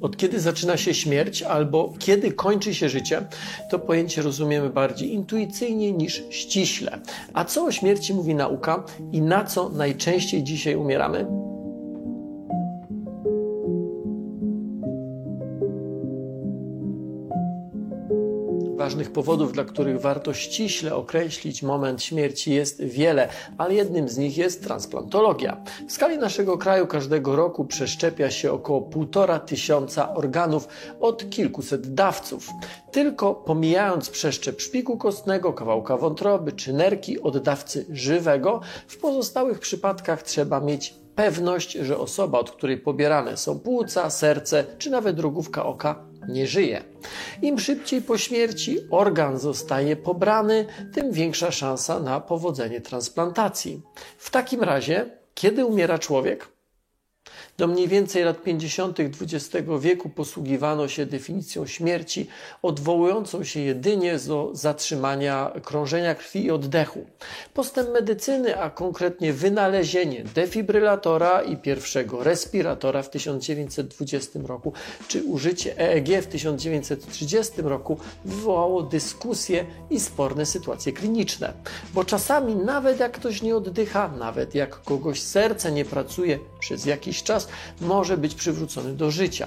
Od kiedy zaczyna się śmierć albo kiedy kończy się życie, to pojęcie rozumiemy bardziej intuicyjnie niż ściśle. A co o śmierci mówi nauka i na co najczęściej dzisiaj umieramy? Ważnych powodów, dla których warto ściśle określić moment śmierci jest wiele, ale jednym z nich jest transplantologia. W skali naszego kraju każdego roku przeszczepia się około półtora tysiąca organów od kilkuset dawców. Tylko pomijając przeszczep szpiku kostnego, kawałka wątroby czy nerki od dawcy żywego, w pozostałych przypadkach trzeba mieć pewność, że osoba, od której pobierane są płuca, serce czy nawet drogówka oka, nie żyje. Im szybciej po śmierci organ zostaje pobrany, tym większa szansa na powodzenie transplantacji. W takim razie, kiedy umiera człowiek? Do mniej więcej lat 50. XX wieku posługiwano się definicją śmierci, odwołującą się jedynie do zatrzymania krążenia krwi i oddechu. Postęp medycyny, a konkretnie wynalezienie defibrylatora i pierwszego respiratora w 1920 roku, czy użycie EEG w 1930 roku wywołało dyskusje i sporne sytuacje kliniczne. Bo czasami nawet jak ktoś nie oddycha, nawet jak kogoś serce nie pracuje przez jakiś czas, może być przywrócony do życia.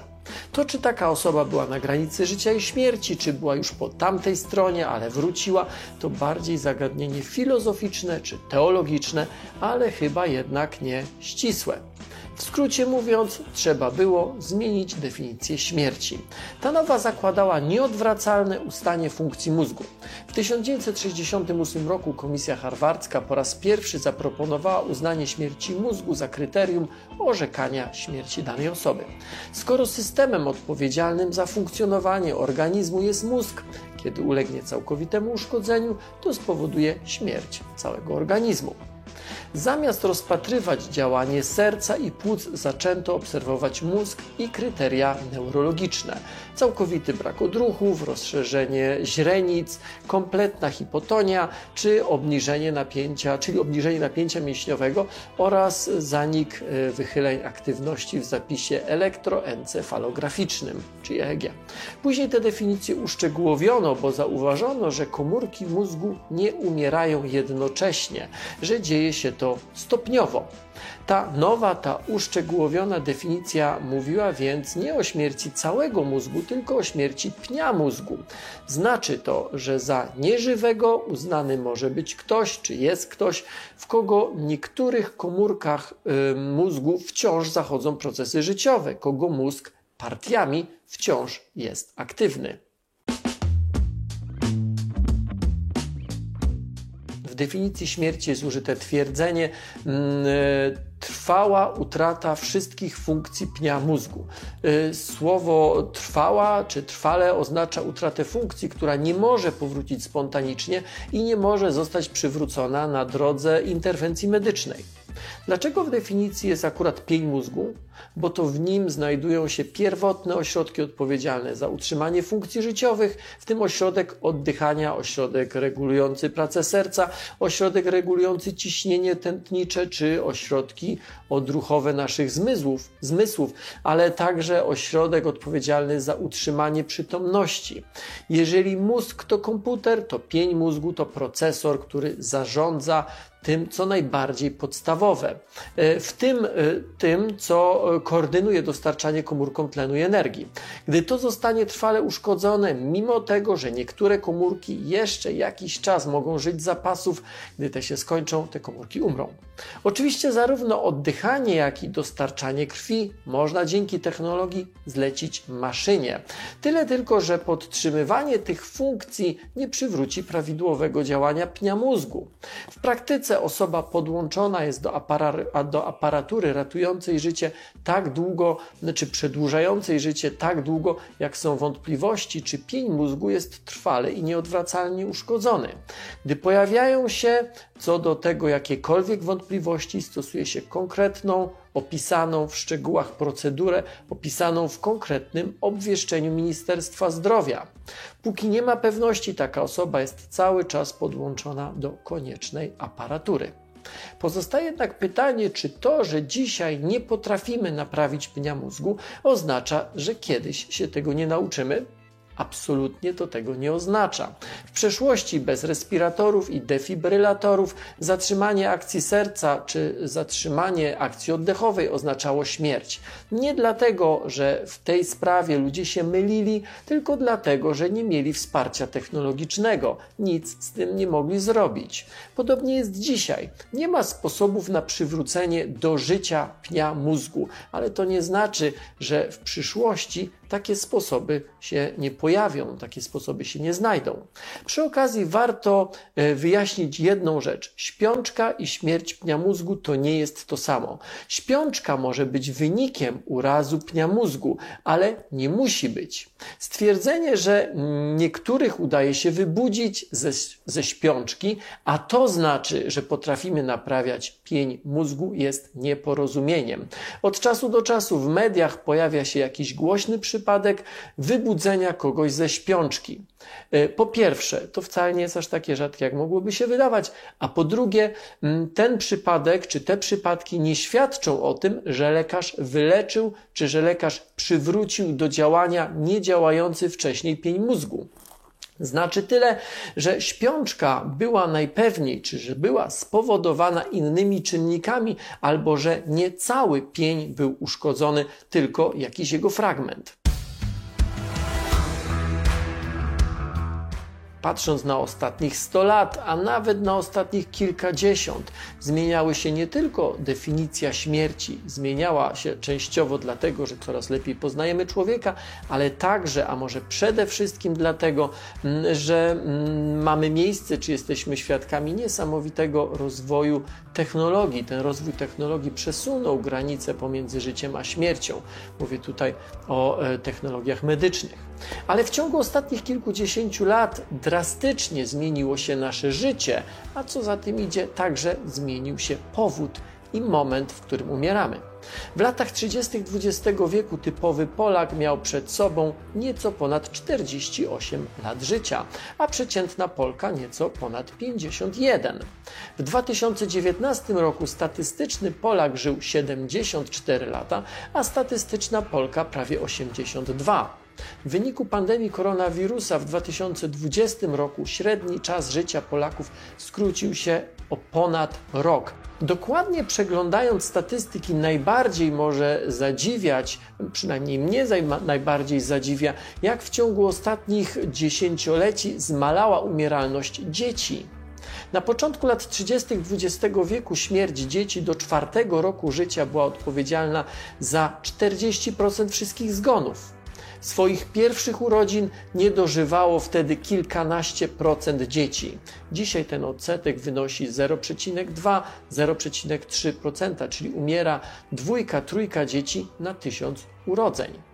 To, czy taka osoba była na granicy życia i śmierci, czy była już po tamtej stronie, ale wróciła, to bardziej zagadnienie filozoficzne czy teologiczne, ale chyba jednak nie ścisłe. W skrócie mówiąc, trzeba było zmienić definicję śmierci. Ta nowa zakładała nieodwracalne ustanie funkcji mózgu. W 1968 roku Komisja Harwardzka po raz pierwszy zaproponowała uznanie śmierci mózgu za kryterium orzekania śmierci danej osoby. Skoro systemem odpowiedzialnym za funkcjonowanie organizmu jest mózg, kiedy ulegnie całkowitemu uszkodzeniu, to spowoduje śmierć całego organizmu. Zamiast rozpatrywać działanie serca i płuc, zaczęto obserwować mózg i kryteria neurologiczne. Całkowity brak odruchów, rozszerzenie źrenic, kompletna hipotonia czy obniżenie napięcia, czyli obniżenie napięcia mięśniowego oraz zanik e, wychyleń aktywności w zapisie elektroencefalograficznym, czyli EEG. Później te definicje uszczegółowiono, bo zauważono, że komórki mózgu nie umierają jednocześnie, że dzieje się to stopniowo. Ta nowa, ta uszczegółowiona definicja mówiła więc nie o śmierci całego mózgu, tylko o śmierci pnia mózgu. Znaczy to, że za nieżywego uznany może być ktoś, czy jest ktoś, w kogo w niektórych komórkach y, mózgu wciąż zachodzą procesy życiowe, kogo mózg partiami wciąż jest aktywny. Definicji śmierci jest użyte twierdzenie mm, e, trwała utrata wszystkich funkcji pnia mózgu. E, słowo trwała czy trwale oznacza utratę funkcji, która nie może powrócić spontanicznie i nie może zostać przywrócona na drodze interwencji medycznej. Dlaczego w definicji jest akurat pień mózgu? Bo to w nim znajdują się pierwotne ośrodki odpowiedzialne za utrzymanie funkcji życiowych, w tym ośrodek oddychania, ośrodek regulujący pracę serca, ośrodek regulujący ciśnienie tętnicze czy ośrodki odruchowe naszych zmysłów, zmysłów, ale także ośrodek odpowiedzialny za utrzymanie przytomności. Jeżeli mózg to komputer, to pień mózgu to procesor, który zarządza tym, co najbardziej podstawowe, e, w tym e, tym, co koordynuje dostarczanie komórkom tlenu i energii. Gdy to zostanie trwale uszkodzone, mimo tego, że niektóre komórki jeszcze jakiś czas mogą żyć z zapasów, gdy te się skończą, te komórki umrą. Oczywiście zarówno oddychanie, jak i dostarczanie krwi można dzięki technologii zlecić maszynie. Tyle tylko, że podtrzymywanie tych funkcji nie przywróci prawidłowego działania pnia mózgu. W praktyce osoba podłączona jest do, aparat, do aparatury ratującej życie tak długo, znaczy przedłużającej życie tak długo, jak są wątpliwości, czy pień mózgu jest trwale i nieodwracalnie uszkodzony. Gdy pojawiają się co do tego jakiekolwiek wątpliwości, stosuje się konkretną, opisaną w szczegółach procedurę, opisaną w konkretnym obwieszczeniu Ministerstwa Zdrowia. Póki nie ma pewności, taka osoba jest cały czas podłączona do koniecznej aparatury. Pozostaje jednak pytanie, czy to, że dzisiaj nie potrafimy naprawić pnia mózgu, oznacza, że kiedyś się tego nie nauczymy? Absolutnie to tego nie oznacza. W przeszłości bez respiratorów i defibrylatorów zatrzymanie akcji serca czy zatrzymanie akcji oddechowej oznaczało śmierć. Nie dlatego, że w tej sprawie ludzie się mylili, tylko dlatego, że nie mieli wsparcia technologicznego. Nic z tym nie mogli zrobić. Podobnie jest dzisiaj. Nie ma sposobów na przywrócenie do życia pnia mózgu, ale to nie znaczy, że w przyszłości takie sposoby się nie pojawią, takie sposoby się nie znajdą. Przy okazji warto e, wyjaśnić jedną rzecz. Śpiączka i śmierć pnia mózgu to nie jest to samo. Śpiączka może być wynikiem urazu pnia mózgu, ale nie musi być. Stwierdzenie, że niektórych udaje się wybudzić ze, ze śpiączki, a to znaczy, że potrafimy naprawiać pień mózgu jest nieporozumieniem. Od czasu do czasu w mediach pojawia się jakiś głośny przypadek, wybudzenia kogoś ze śpiączki. E, po pierwsze, to wcale nie jest aż takie rzadkie, jak mogłoby się wydawać, a po drugie, ten przypadek czy te przypadki nie świadczą o tym, że lekarz wyleczył czy że lekarz przywrócił do działania niedziałający wcześniej pień mózgu. Znaczy tyle, że śpiączka była najpewniej, czy że była spowodowana innymi czynnikami, albo że nie cały pień był uszkodzony, tylko jakiś jego fragment. Patrząc na ostatnich 100 lat, a nawet na ostatnich kilkadziesiąt, zmieniały się nie tylko definicja śmierci, zmieniała się częściowo dlatego, że coraz lepiej poznajemy człowieka, ale także, a może przede wszystkim dlatego, mm, że mm, mamy miejsce, czy jesteśmy świadkami niesamowitego rozwoju technologii. Ten rozwój technologii przesunął granice pomiędzy życiem a śmiercią. Mówię tutaj o e, technologiach medycznych. Ale w ciągu ostatnich kilkudziesięciu lat drastycznie zmieniło się nasze życie, a co za tym idzie, także zmienił się powód i moment, w którym umieramy. W latach 30. XX wieku typowy Polak miał przed sobą nieco ponad 48 lat życia, a przeciętna Polka nieco ponad 51. W 2019 roku statystyczny Polak żył 74 lata, a statystyczna Polka prawie 82. W wyniku pandemii koronawirusa w 2020 roku średni czas życia Polaków skrócił się o ponad rok. Dokładnie przeglądając statystyki, najbardziej może zadziwiać, przynajmniej mnie najbardziej zadziwia, jak w ciągu ostatnich dziesięcioleci zmalała umieralność dzieci. Na początku lat 30. XX wieku śmierć dzieci do czwartego roku życia była odpowiedzialna za 40% wszystkich zgonów. Swoich pierwszych urodzin nie dożywało wtedy kilkanaście procent dzieci. Dzisiaj ten odsetek wynosi 0,2-0,3%, czyli umiera dwójka, trójka dzieci na tysiąc urodzeń.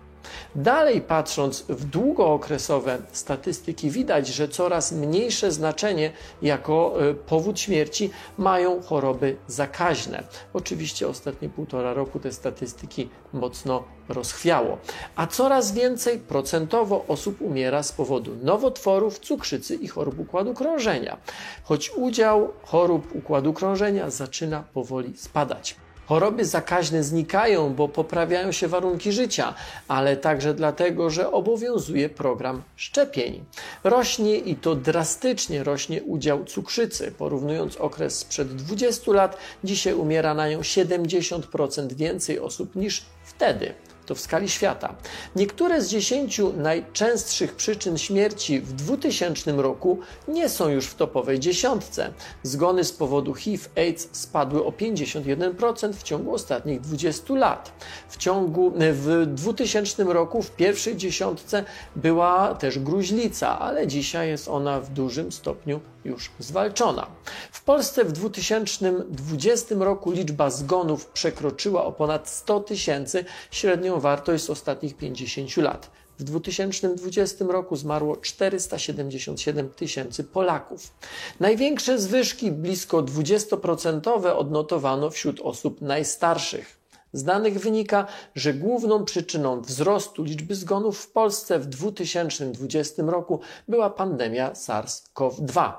Dalej patrząc w długookresowe statystyki, widać, że coraz mniejsze znaczenie jako e, powód śmierci mają choroby zakaźne. Oczywiście ostatnie półtora roku te statystyki mocno rozchwiało, a coraz więcej procentowo osób umiera z powodu nowotworów, cukrzycy i chorób układu krążenia, choć udział chorób układu krążenia zaczyna powoli spadać. Choroby zakaźne znikają, bo poprawiają się warunki życia, ale także dlatego, że obowiązuje program szczepień. Rośnie i to drastycznie rośnie udział cukrzycy. Porównując okres sprzed 20 lat, dzisiaj umiera na nią 70% więcej osób niż wtedy to w skali świata. Niektóre z dziesięciu najczęstszych przyczyn śmierci w 2000 roku nie są już w topowej dziesiątce. Zgony z powodu HIV-AIDS spadły o 51% w ciągu ostatnich 20 lat. W ciągu w 2000 roku w pierwszej dziesiątce była też gruźlica, ale dzisiaj jest ona w dużym stopniu już zwalczona. W Polsce w 2020 roku liczba zgonów przekroczyła o ponad 100 tysięcy średnią wartość z ostatnich 50 lat. W 2020 roku zmarło 477 tysięcy Polaków. Największe zwyżki, blisko 20% odnotowano wśród osób najstarszych. Z danych wynika, że główną przyczyną wzrostu liczby zgonów w Polsce w 2020 roku była pandemia SARS-CoV-2.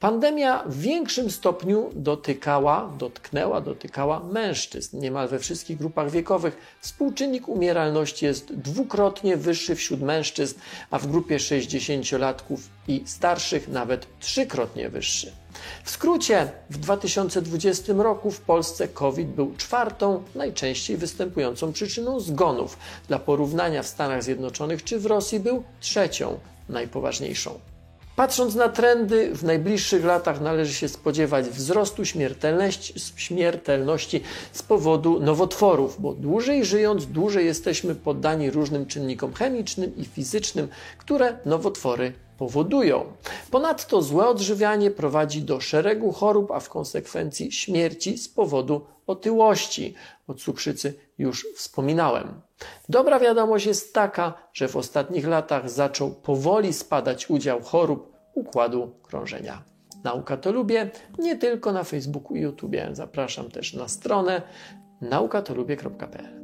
Pandemia w większym stopniu dotykała, dotknęła, dotykała mężczyzn. Niemal we wszystkich grupach wiekowych współczynnik umieralności jest dwukrotnie wyższy wśród mężczyzn, a w grupie 60-latków i starszych nawet trzykrotnie wyższy. W skrócie, w 2020 roku w Polsce COVID był czwartą najczęściej występującą przyczyną zgonów. Dla porównania w Stanach Zjednoczonych czy w Rosji był trzecią najpoważniejszą. Patrząc na trendy, w najbliższych latach należy się spodziewać wzrostu śmiertelności, z powodu nowotworów, bo dłużej żyjąc, dłużej jesteśmy poddani różnym czynnikom chemicznym i fizycznym, które nowotwory powodują. Ponadto złe odżywianie prowadzi do szeregu chorób, a w konsekwencji śmierci z powodu otyłości. O cukrzycy już wspominałem. Dobra wiadomość jest taka, że w ostatnich latach zaczął powoli spadać udział chorób układu krążenia. Nauka to lubię nie tylko na Facebooku i YouTube. Zapraszam też na stronę naukatolubie.pl.